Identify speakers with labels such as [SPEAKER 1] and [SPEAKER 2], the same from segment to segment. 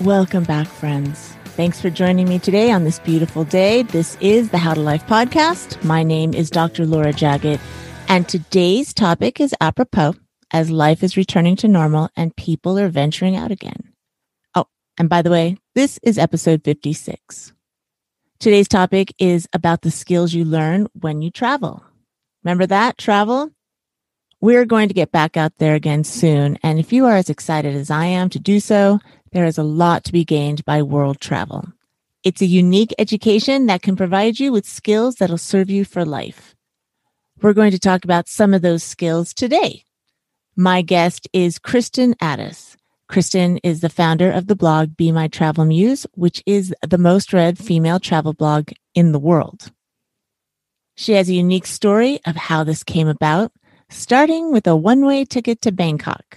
[SPEAKER 1] Welcome back, friends. Thanks for joining me today on this beautiful day. This is the How to Life podcast. My name is Dr. Laura Jaggett, and today's topic is apropos as life is returning to normal and people are venturing out again. Oh, and by the way, this is episode 56. Today's topic is about the skills you learn when you travel. Remember that travel? We're going to get back out there again soon. And if you are as excited as I am to do so, there is a lot to be gained by world travel. It's a unique education that can provide you with skills that'll serve you for life. We're going to talk about some of those skills today. My guest is Kristin Addis. Kristin is the founder of the blog Be My Travel Muse, which is the most read female travel blog in the world. She has a unique story of how this came about, starting with a one way ticket to Bangkok.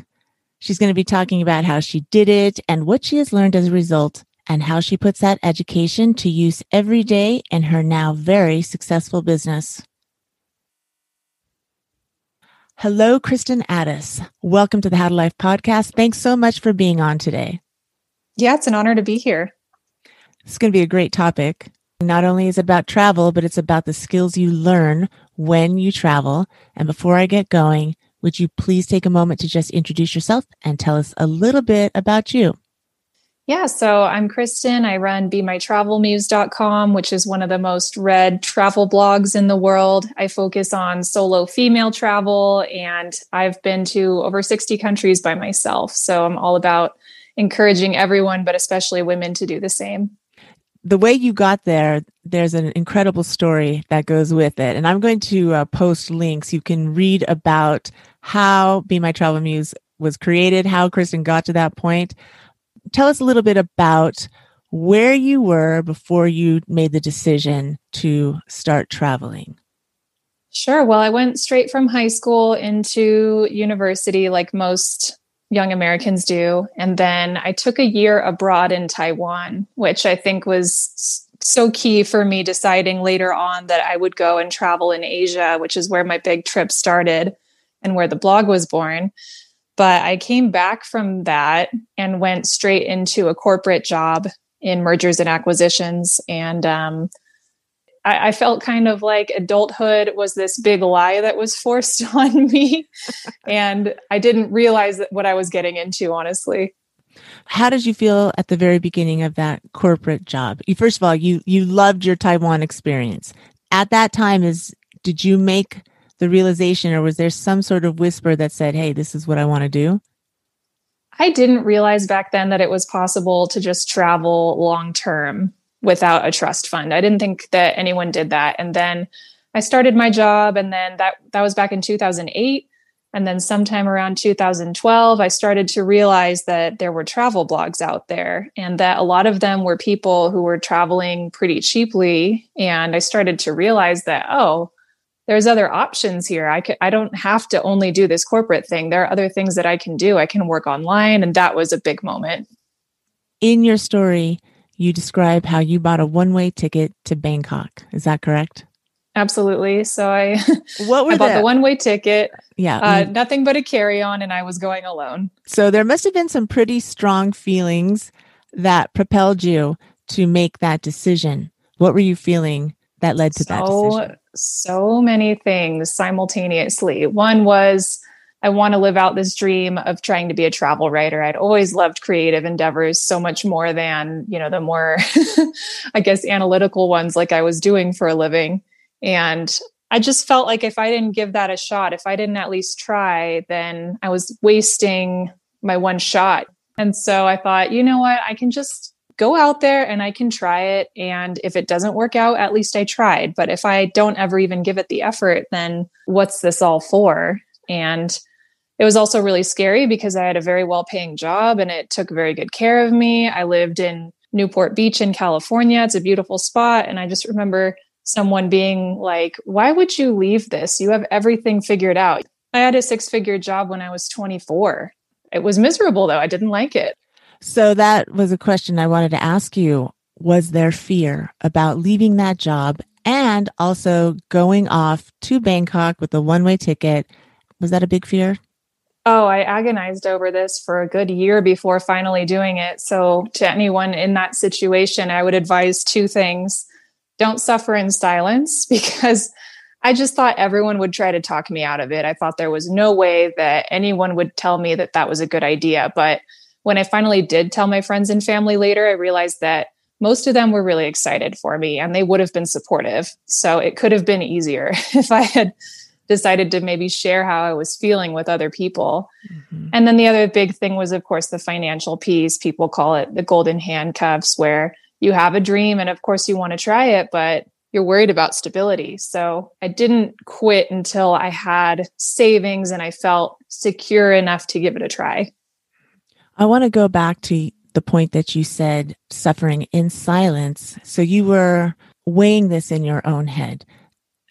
[SPEAKER 1] She's going to be talking about how she did it and what she has learned as a result, and how she puts that education to use every day in her now very successful business. Hello, Kristin Addis. Welcome to the How to Life podcast. Thanks so much for being on today.
[SPEAKER 2] Yeah, it's an honor to be here.
[SPEAKER 1] It's going to be a great topic. Not only is it about travel, but it's about the skills you learn when you travel. And before I get going, would you please take a moment to just introduce yourself and tell us a little bit about you?
[SPEAKER 2] Yeah, so I'm Kristin. I run BeMyTravelMuse.com, which is one of the most read travel blogs in the world. I focus on solo female travel, and I've been to over 60 countries by myself. So I'm all about encouraging everyone, but especially women, to do the same.
[SPEAKER 1] The way you got there, there's an incredible story that goes with it. And I'm going to uh, post links. You can read about how Be My Travel Muse was created, how Kristin got to that point tell us a little bit about where you were before you made the decision to start traveling.
[SPEAKER 2] Sure. Well, I went straight from high school into university, like most young Americans do. And then I took a year abroad in Taiwan, which I think was so key for me deciding later on that I would go and travel in Asia, which is where my big trip started and where the blog was born. But I came back from that and went straight into a corporate job in mergers and acquisitions. And um, I, I, felt kind of like adulthood was this big lie that was forced on me. and I didn't realize what I was getting into, honestly.
[SPEAKER 1] How did you feel at the very beginning of that corporate job? You, first of all, you you loved your Taiwan experience. At that time, is did you make the realization or was there some sort of whisper that said, hey, this is what I want to do?
[SPEAKER 2] I didn't realize back then that it was possible to just travel long term without a trust fund. I didn't think that anyone did that. And then I started my job and then that that was back in 2008 and then sometime around 2012 I started to realize that there were travel blogs out there and that a lot of them were people who were traveling pretty cheaply and I started to realize that oh there's other options here. I could, I don't have to only do this corporate thing. There are other things that I can do. I can work online. And that was a big moment.
[SPEAKER 1] In your story, you describe how you bought a one way ticket to Bangkok. Is that correct?
[SPEAKER 2] Absolutely. So I,
[SPEAKER 1] what were
[SPEAKER 2] I bought the one way ticket.
[SPEAKER 1] Yeah.
[SPEAKER 2] Uh, nothing but a carry on, and I was going alone.
[SPEAKER 1] So there must have been some pretty strong feelings that propelled you to make that decision. What were you feeling that led to so, that decision?
[SPEAKER 2] so many things simultaneously. One was I want to live out this dream of trying to be a travel writer. I'd always loved creative endeavors so much more than, you know, the more, I guess, analytical ones like I was doing for a living. And I just felt like if I didn't give that a shot, if I didn't at least try, then I was wasting my one shot. And so I thought, you know what? I can just go out there and I can try it. And if it doesn't work out, at least I tried. But if I don't ever even give it the effort, then what's this all for? And it was also really scary because I had a very well paying job and it took very good care of me. I lived in Newport Beach in California. It's a beautiful spot. And I just remember someone being like, Why would you leave this? You have everything figured out. I had a six figure job when I was 24. It was miserable though. I didn't like it.
[SPEAKER 1] So that was a question I wanted to ask you. Was there fear about leaving that job and also going off to Bangkok with a one way ticket. Was that a big fear?
[SPEAKER 2] Oh, I agonized over this for a good year before finally doing it. So, to anyone in that situation, I would advise two things don't suffer in silence because I just thought everyone would try to talk me out of it. I thought there was no way that anyone would tell me that that was a good idea. But when I finally did tell my friends and family later, I realized that most of them were really excited for me and they would have been supportive. So it could have been easier if I had decided to maybe share how I was feeling with other people. Mm-hmm. And then the other big thing was, of course, the financial piece. People call it the golden handcuffs, where you have a dream and, of course, you want to try it, but you're worried about stability. So I didn't quit until I had savings and I felt secure enough to give it a try.
[SPEAKER 1] I want to go back to the point that you said suffering in silence. So you were weighing this in your own head.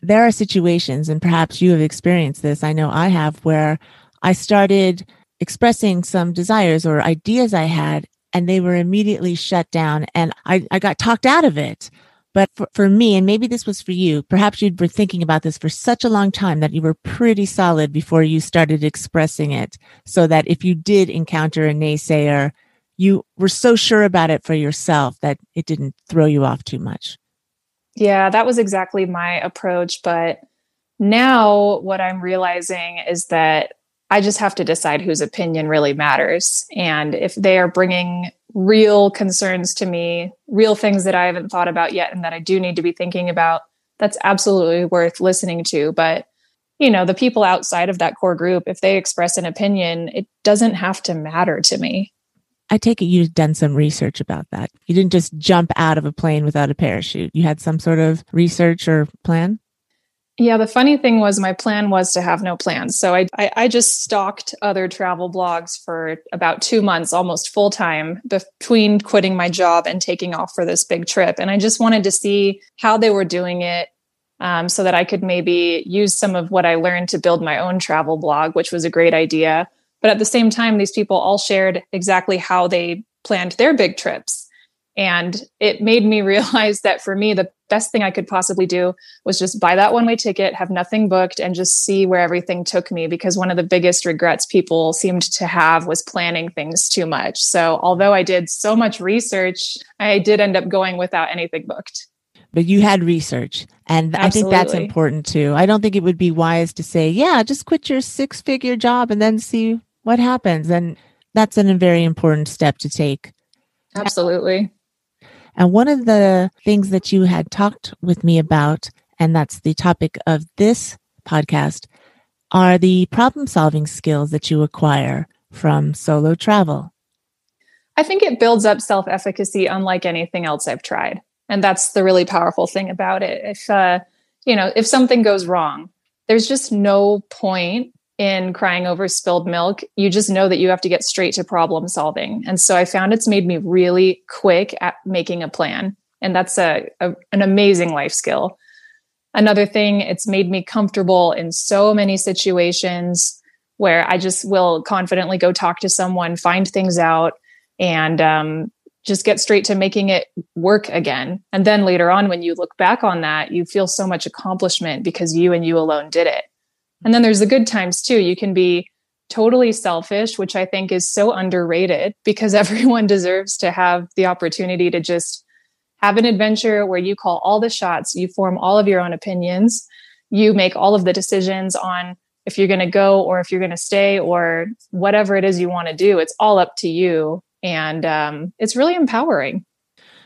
[SPEAKER 1] There are situations, and perhaps you have experienced this. I know I have, where I started expressing some desires or ideas I had, and they were immediately shut down, and I, I got talked out of it. But for, for me, and maybe this was for you, perhaps you'd been thinking about this for such a long time that you were pretty solid before you started expressing it. So that if you did encounter a naysayer, you were so sure about it for yourself that it didn't throw you off too much.
[SPEAKER 2] Yeah, that was exactly my approach. But now what I'm realizing is that I just have to decide whose opinion really matters. And if they are bringing real concerns to me, real things that I haven't thought about yet and that I do need to be thinking about, that's absolutely worth listening to. But, you know, the people outside of that core group, if they express an opinion, it doesn't have to matter to me.
[SPEAKER 1] I take it you've done some research about that. You didn't just jump out of a plane without a parachute. You had some sort of research or plan?
[SPEAKER 2] Yeah, the funny thing was my plan was to have no plans. So I, I, I just stalked other travel blogs for about two months, almost full time, between quitting my job and taking off for this big trip. And I just wanted to see how they were doing it um, so that I could maybe use some of what I learned to build my own travel blog, which was a great idea. But at the same time, these people all shared exactly how they planned their big trips. And it made me realize that for me, the best thing I could possibly do was just buy that one way ticket, have nothing booked, and just see where everything took me. Because one of the biggest regrets people seemed to have was planning things too much. So, although I did so much research, I did end up going without anything booked.
[SPEAKER 1] But you had research, and Absolutely. I think that's important too. I don't think it would be wise to say, yeah, just quit your six figure job and then see what happens. And that's a very important step to take.
[SPEAKER 2] Absolutely.
[SPEAKER 1] And one of the things that you had talked with me about, and that's the topic of this podcast, are the problem solving skills that you acquire from solo travel.
[SPEAKER 2] I think it builds up self efficacy unlike anything else I've tried. And that's the really powerful thing about it. If, uh, you know, if something goes wrong, there's just no point in crying over spilled milk, you just know that you have to get straight to problem solving. And so I found it's made me really quick at making a plan. And that's a, a, an amazing life skill. Another thing, it's made me comfortable in so many situations where I just will confidently go talk to someone, find things out, and um, just get straight to making it work again. And then later on, when you look back on that, you feel so much accomplishment because you and you alone did it. And then there's the good times too. You can be totally selfish, which I think is so underrated because everyone deserves to have the opportunity to just have an adventure where you call all the shots, you form all of your own opinions, you make all of the decisions on if you're going to go or if you're going to stay or whatever it is you want to do. It's all up to you. And um, it's really empowering.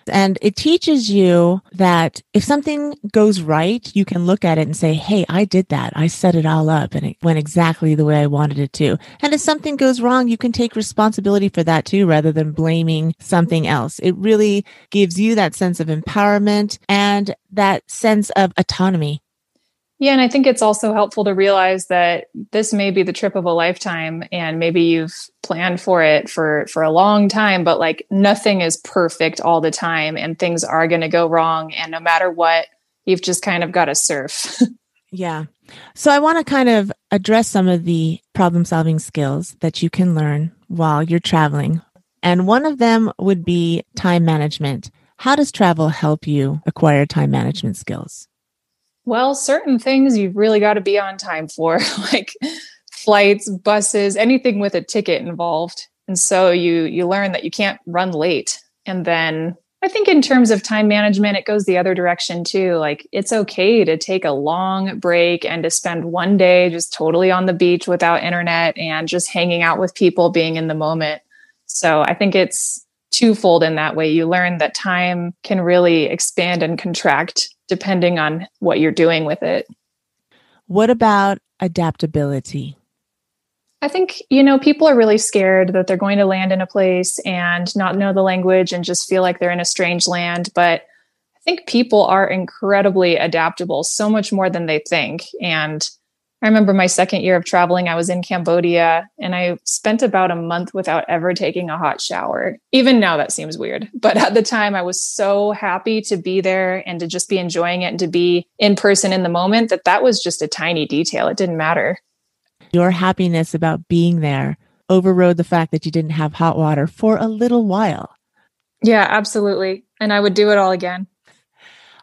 [SPEAKER 1] And it teaches you that if something goes right, you can look at it and say, Hey, I did that. I set it all up and it went exactly the way I wanted it to. And if something goes wrong, you can take responsibility for that too, rather than blaming something else. It really gives you that sense of empowerment and that sense of autonomy
[SPEAKER 2] yeah, and I think it's also helpful to realize that this may be the trip of a lifetime and maybe you've planned for it for for a long time, but like nothing is perfect all the time and things are going to go wrong and no matter what, you've just kind of got to surf.
[SPEAKER 1] yeah. So I want to kind of address some of the problem-solving skills that you can learn while you're traveling. And one of them would be time management. How does travel help you acquire time management skills?
[SPEAKER 2] Well, certain things you've really got to be on time for, like flights, buses, anything with a ticket involved. And so you you learn that you can't run late. And then I think in terms of time management, it goes the other direction too. Like it's okay to take a long break and to spend one day just totally on the beach without internet and just hanging out with people, being in the moment. So I think it's twofold in that way. You learn that time can really expand and contract depending on what you're doing with it.
[SPEAKER 1] What about adaptability?
[SPEAKER 2] I think, you know, people are really scared that they're going to land in a place and not know the language and just feel like they're in a strange land. But I think people are incredibly adaptable, so much more than they think. And I remember my second year of traveling, I was in Cambodia and I spent about a month without ever taking a hot shower. Even now, that seems weird. But at the time, I was so happy to be there and to just be enjoying it and to be in person in the moment that that was just a tiny detail. It didn't matter.
[SPEAKER 1] Your happiness about being there overrode the fact that you didn't have hot water for a little while.
[SPEAKER 2] Yeah, absolutely. And I would do it all again.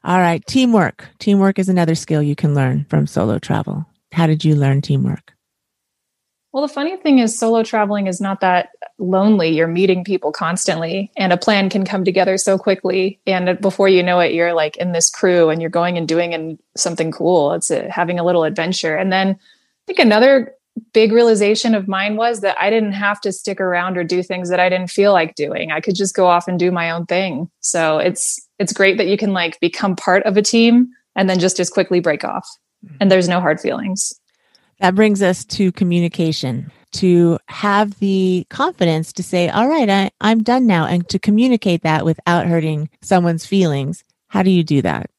[SPEAKER 1] All right. Teamwork. Teamwork is another skill you can learn from solo travel. How did you learn teamwork?
[SPEAKER 2] Well, the funny thing is, solo traveling is not that lonely. You're meeting people constantly, and a plan can come together so quickly. And before you know it, you're like in this crew and you're going and doing and something cool. It's a, having a little adventure. And then I think another big realization of mine was that I didn't have to stick around or do things that I didn't feel like doing. I could just go off and do my own thing. So it's it's great that you can like become part of a team and then just as quickly break off and there's no hard feelings.
[SPEAKER 1] That brings us to communication, to have the confidence to say, all right, I, I'm done now, and to communicate that without hurting someone's feelings. How do you do that?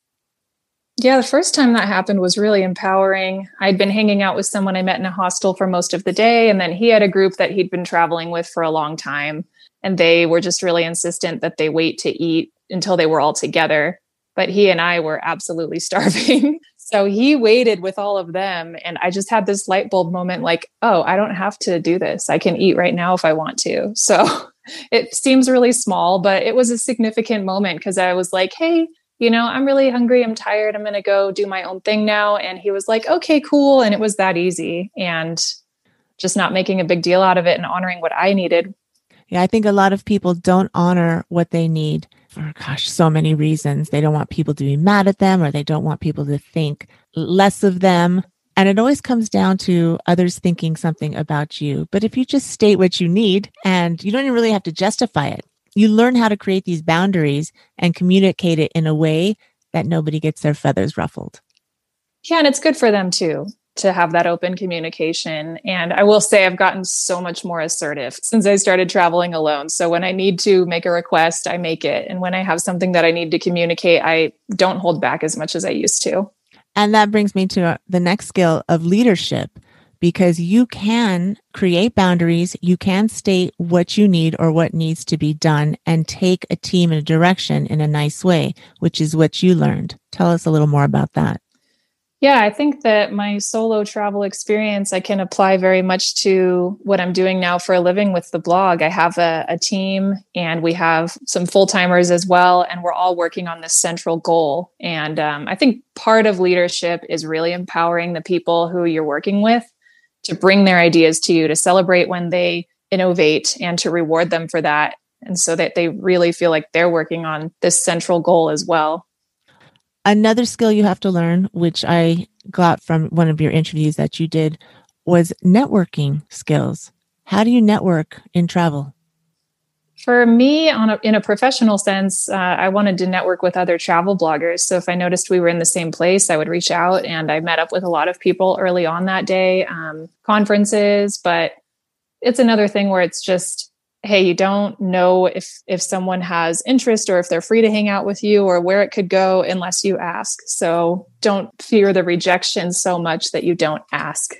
[SPEAKER 2] Yeah, the first time that happened was really empowering. I'd been hanging out with someone I met in a hostel for most of the day, and then he had a group that he'd been traveling with for a long time. And they were just really insistent that they wait to eat until they were all together. But he and I were absolutely starving. So he waited with all of them. And I just had this light bulb moment like, oh, I don't have to do this. I can eat right now if I want to. So it seems really small, but it was a significant moment because I was like, hey, you know, I'm really hungry. I'm tired. I'm going to go do my own thing now. And he was like, okay, cool. And it was that easy. And just not making a big deal out of it and honoring what I needed.
[SPEAKER 1] Yeah, I think a lot of people don't honor what they need for gosh, so many reasons. They don't want people to be mad at them or they don't want people to think less of them. And it always comes down to others thinking something about you. But if you just state what you need and you don't even really have to justify it, you learn how to create these boundaries and communicate it in a way that nobody gets their feathers ruffled.
[SPEAKER 2] Yeah, and it's good for them too to have that open communication. And I will say, I've gotten so much more assertive since I started traveling alone. So when I need to make a request, I make it. And when I have something that I need to communicate, I don't hold back as much as I used to.
[SPEAKER 1] And that brings me to uh, the next skill of leadership because you can create boundaries, you can state what you need or what needs to be done and take a team in a direction in a nice way, which is what you learned. Tell us a little more about that.
[SPEAKER 2] Yeah, I think that my solo travel experience I can apply very much to what I'm doing now for a living with the blog. I have a, a team and we have some full timers as well, and we're all working on this central goal. And um, I think part of leadership is really empowering the people who you're working with to bring their ideas to you, to celebrate when they innovate, and to reward them for that. And so that they really feel like they're working on this central goal as well.
[SPEAKER 1] Another skill you have to learn, which I got from one of your interviews that you did, was networking skills. How do you network in travel?
[SPEAKER 2] For me, on a, in a professional sense, uh, I wanted to network with other travel bloggers. So if I noticed we were in the same place, I would reach out, and I met up with a lot of people early on that day, um, conferences. But it's another thing where it's just hey you don't know if if someone has interest or if they're free to hang out with you or where it could go unless you ask so don't fear the rejection so much that you don't ask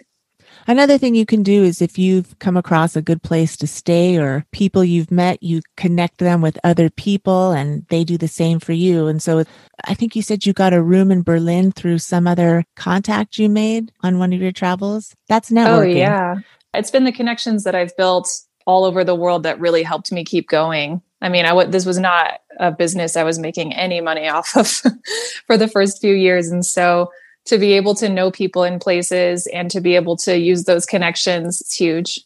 [SPEAKER 1] Another thing you can do is if you've come across a good place to stay or people you've met, you connect them with other people and they do the same for you. And so I think you said you got a room in Berlin through some other contact you made on one of your travels. That's oh, networking.
[SPEAKER 2] Oh, yeah. It's been the connections that I've built all over the world that really helped me keep going. I mean, I w- this was not a business I was making any money off of for the first few years, and so to be able to know people in places and to be able to use those connections it's huge.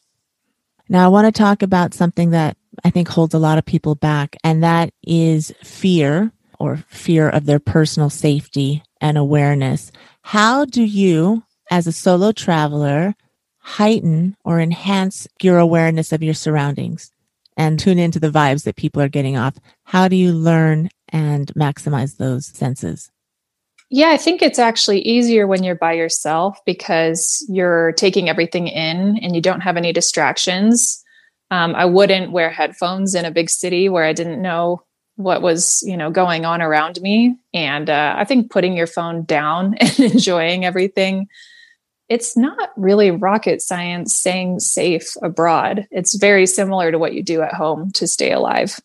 [SPEAKER 1] Now i want to talk about something that i think holds a lot of people back and that is fear or fear of their personal safety and awareness. How do you as a solo traveler heighten or enhance your awareness of your surroundings and tune into the vibes that people are getting off. How do you learn and maximize those senses?
[SPEAKER 2] Yeah, I think it's actually easier when you're by yourself because you're taking everything in and you don't have any distractions. Um, I wouldn't wear headphones in a big city where I didn't know what was you know going on around me. And uh, i think putting your phone down and enjoying everything it's not really rocket science saying safe abroad it's very similar to what you do at home to stay alive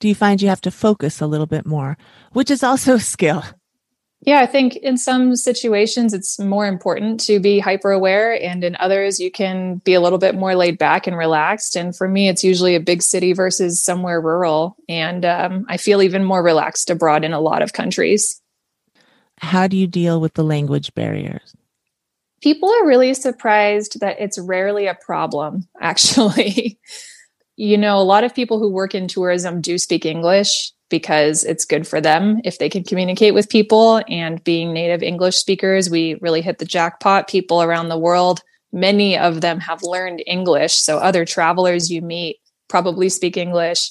[SPEAKER 1] do you find you have to focus a little bit more which is also a skill
[SPEAKER 2] yeah, I think in some situations it's more important to be hyper aware, and in others you can be a little bit more laid back and relaxed. And for me, it's usually a big city versus somewhere rural, and um, I feel even more relaxed abroad in a lot of countries.
[SPEAKER 1] How do you deal with the language barriers?
[SPEAKER 2] People are really surprised that it's rarely a problem, actually. you know, a lot of people who work in tourism do speak English because it's good for them if they can communicate with people. And being native English speakers, we really hit the jackpot. People around the world, many of them have learned English. So other travelers you meet probably speak English.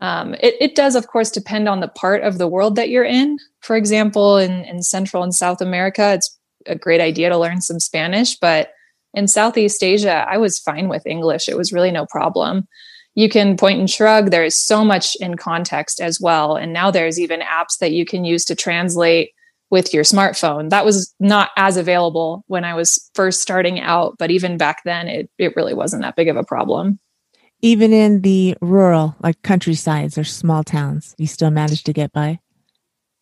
[SPEAKER 2] Um, it, it, does, of course, depend on the part of the world that you're in. For example, in, in Central and South America, it's a great idea to learn some Spanish. But in Southeast Asia, I was fine with English. It was really no problem you can point and shrug. There is so much in context as well. And now there's even apps that you can use to translate with your smartphone. That was not as available when I was first starting out, but even back then, it, it really wasn't that big of a problem.
[SPEAKER 1] Even in the rural, like countrysides or small towns, you still managed to get by?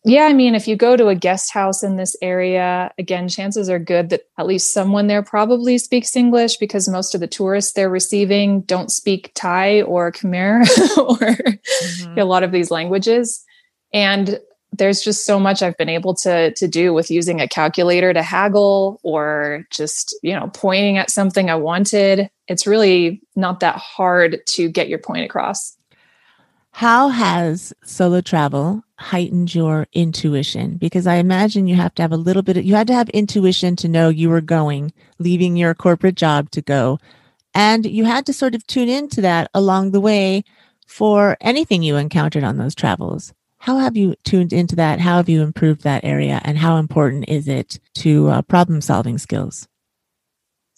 [SPEAKER 2] Yeah, I mean, if you go to a guest house in this area, again, chances are good that at least someone there probably speaks English because most of the tourists they're receiving don't speak Thai or Khmer or mm-hmm. a lot of these languages. And there's just so much I've been able to to do with using a calculator to haggle or just, you know, pointing at something I wanted. It's really not that hard to get your point across.
[SPEAKER 1] How has solo travel heightened your intuition? Because I imagine you have to have a little bit, of, you had to have intuition to know you were going, leaving your corporate job to go. And you had to sort of tune into that along the way for anything you encountered on those travels. How have you tuned into that? How have you improved that area? And how important is it to uh, problem solving skills?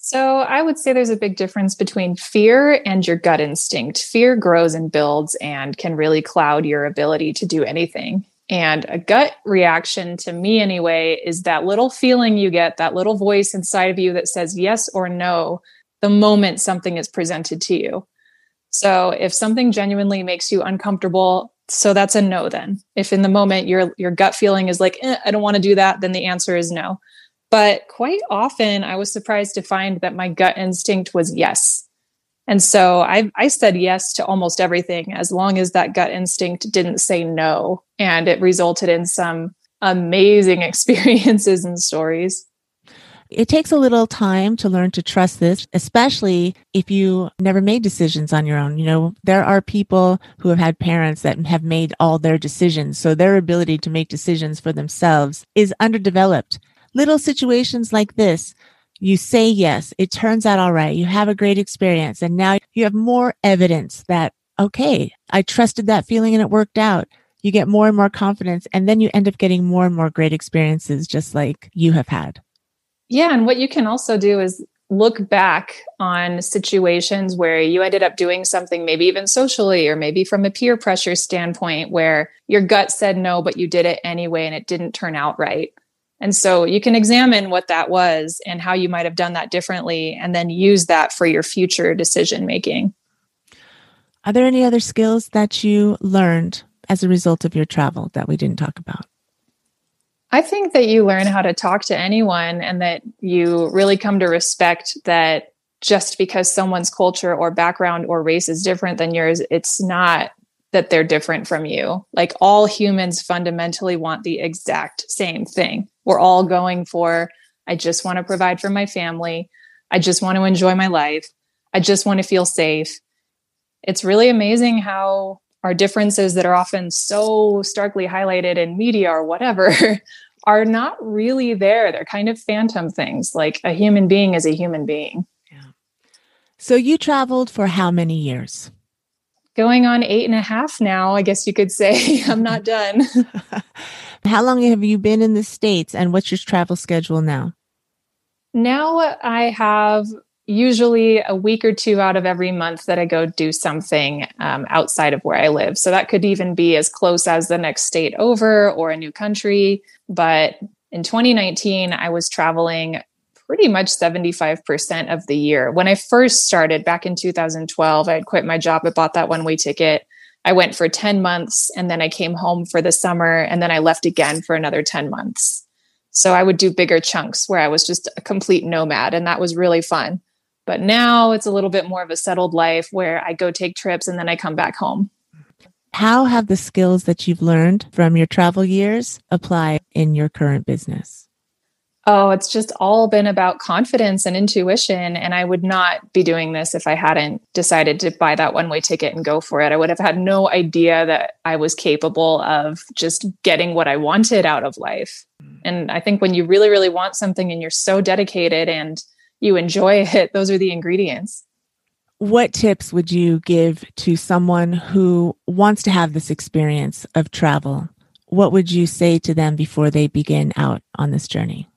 [SPEAKER 2] So I would say there's a big difference between fear and your gut instinct. Fear grows and builds and can really cloud your ability to do anything. And a gut reaction to me, anyway, is that little feeling you get, that little voice inside of you that says yes or no the moment something is presented to you. So if something genuinely makes you uncomfortable, so that's a no then. If in the moment your your gut feeling is like, eh, I don't want to do that, then the answer is no. But quite often, I was surprised to find that my gut instinct was yes. And so I, I said yes to almost everything as long as that gut instinct didn't say no. And it resulted in some amazing experiences and stories.
[SPEAKER 1] It takes a little time to learn to trust this, especially if you never made decisions on your own. You know, there are people who have had parents that have made all their decisions. So their ability to make decisions for themselves is underdeveloped little situations like this, you say yes, it turns out all right. You have a great experience. And now you have more evidence that, okay, I trusted that feeling and it worked out. You get more and more confidence. And then you end up getting more and more great experiences, just like you have had.
[SPEAKER 2] Yeah. And what you can also do is look back on situations where you ended up doing something, maybe even socially, or maybe from a peer pressure standpoint, where your gut said no, but you did it anyway and it didn't turn out right. And so you can examine what that was and how you might have done that differently, and then use that for your future decision making.
[SPEAKER 1] Are there any other skills that you learned as a result of your travel that we didn't talk about?
[SPEAKER 2] I think that you learn how to talk to anyone and that you really come to respect that just because someone's culture or background or race is different than yours, it's not that they're different from you. Like all humans fundamentally want the exact same thing. We're all going for, I just want to provide for my family. I just want to enjoy my life. I just want to feel safe. It's really amazing how our differences that are often so starkly highlighted in media or whatever are not really there. They're kind of phantom things. Like a human being is a human being. Yeah.
[SPEAKER 1] So you traveled for how many years?
[SPEAKER 2] Going on eight and a half now, I guess you could say. I'm not done.
[SPEAKER 1] how long have you been in the States and what's your travel schedule now?
[SPEAKER 2] Now I have usually a week or two out of every month that I go do something um, outside of where I live. So that could even be as close as the next state over or a new country. But in 2019, I was traveling pretty much 75% of the year. When I first started back in 2012, I had quit my job, I bought that one way ticket. I went for 10 months and then I came home for the summer and then I left again for another 10 months. So I would do bigger chunks where I was just a complete nomad and that was really fun. But now it's a little bit more of a settled life where I go take trips and then I come back home.
[SPEAKER 1] How have the skills that you've learned from your travel years apply in your current business?
[SPEAKER 2] Oh, it's just all been about confidence and intuition. And I would not be doing this if I hadn't decided to buy that one way ticket and go for it. I would have had no idea that I was capable of just getting what I wanted out of life. Mm. And I think when you really, really want something and you're so dedicated and you enjoy it, those are the ingredients.
[SPEAKER 1] What tips would you give to someone who wants to have this experience of travel? What would you say to them before they begin out on this journey?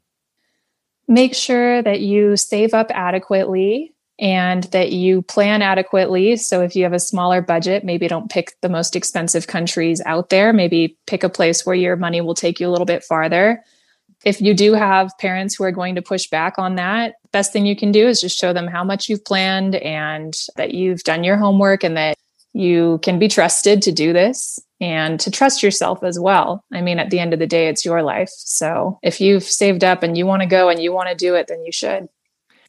[SPEAKER 2] Make sure that you save up adequately and that you plan adequately. So if you have a smaller budget, maybe don't pick the most expensive countries out there. Maybe pick a place where your money will take you a little bit farther if you do have parents who are going to push back on that, best thing you can do is just show them how much you've planned and that you've done your homework and that you can be trusted to do this and to trust yourself as well. I mean, at the end of the day, it's your life. So if you've saved up and you want to go and you want to do it, then you should.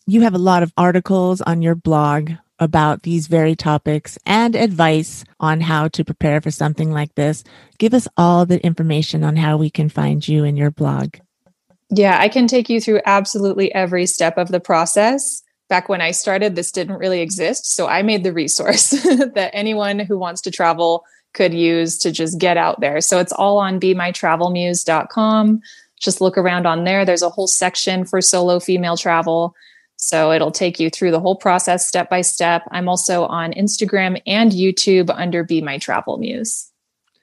[SPEAKER 1] You have a lot of articles on your blog about these very topics and advice on how to prepare for something like this. Give us all the information on how we can find you in your blog.
[SPEAKER 2] Yeah, I can take you through absolutely every step of the process. Back when I started, this didn't really exist. So I made the resource that anyone who wants to travel could use to just get out there. So it's all on be my travel bemytravelmuse.com. Just look around on there. There's a whole section for solo female travel. So it'll take you through the whole process step by step. I'm also on Instagram and YouTube under Be My Travel Muse.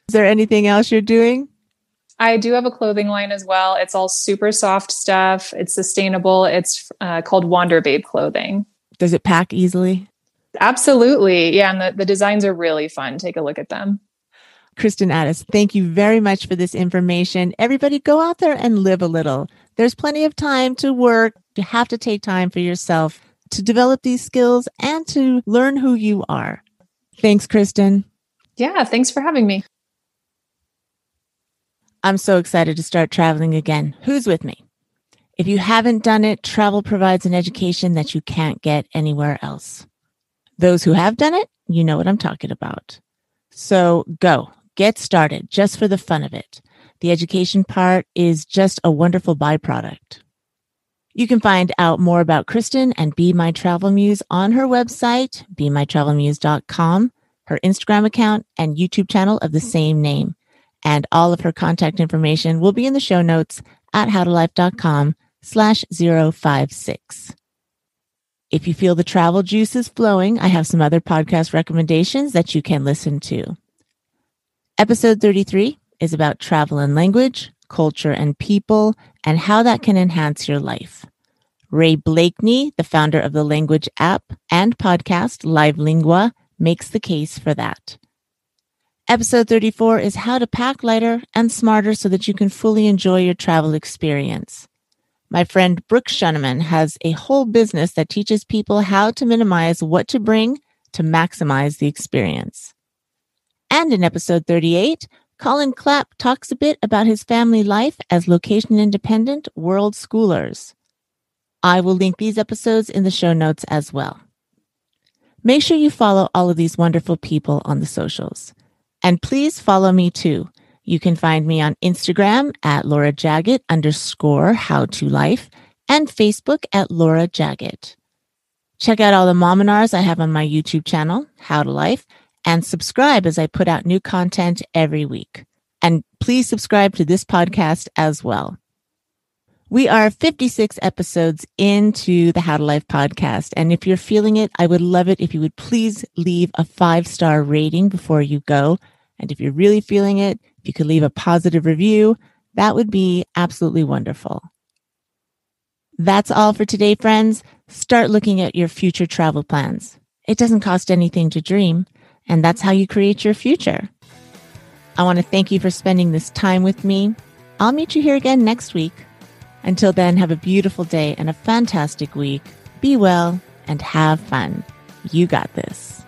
[SPEAKER 1] Is there anything else you're doing?
[SPEAKER 2] I do have a clothing line as well. It's all super soft stuff. It's sustainable. It's uh, called Wander Babe Clothing.
[SPEAKER 1] Does it pack easily?
[SPEAKER 2] Absolutely. Yeah. And the, the designs are really fun. Take a look at them.
[SPEAKER 1] Kristin Addis, thank you very much for this information. Everybody go out there and live a little. There's plenty of time to work. You have to take time for yourself to develop these skills and to learn who you are. Thanks, Kristin.
[SPEAKER 2] Yeah. Thanks for having me.
[SPEAKER 1] I'm so excited to start traveling again. Who's with me? If you haven't done it, travel provides an education that you can't get anywhere else. Those who have done it, you know what I'm talking about. So go, get started just for the fun of it. The education part is just a wonderful byproduct. You can find out more about Kristin and Be My Travel Muse on her website, bemytravelmuse.com, her Instagram account, and YouTube channel of the same name and all of her contact information will be in the show notes at howtolife.com slash 056. If you feel the travel juice is flowing, I have some other podcast recommendations that you can listen to. Episode 33 is about travel and language, culture and people, and how that can enhance your life. Ray Blakney, the founder of the language app and podcast Live Lingua, makes the case for that. Episode 34 is how to pack lighter and smarter so that you can fully enjoy your travel experience. My friend Brooke Schoenman has a whole business that teaches people how to minimize what to bring to maximize the experience. And in episode 38, Colin Clapp talks a bit about his family life as location independent world schoolers. I will link these episodes in the show notes as well. Make sure you follow all of these wonderful people on the socials. And please follow me too. You can find me on Instagram at Laura Jaggett underscore how to life and Facebook at Laura Jaggett. Check out all the mominars I have on my YouTube channel, How to Life, and subscribe as I put out new content every week. And please subscribe to this podcast as well. We are 56 episodes into the How to Life podcast. And if you're feeling it, I would love it if you would please leave a five star rating before you go. And if you're really feeling it, if you could leave a positive review, that would be absolutely wonderful. That's all for today, friends. Start looking at your future travel plans. It doesn't cost anything to dream, and that's how you create your future. I want to thank you for spending this time with me. I'll meet you here again next week. Until then, have a beautiful day and a fantastic week. Be well and have fun. You got this.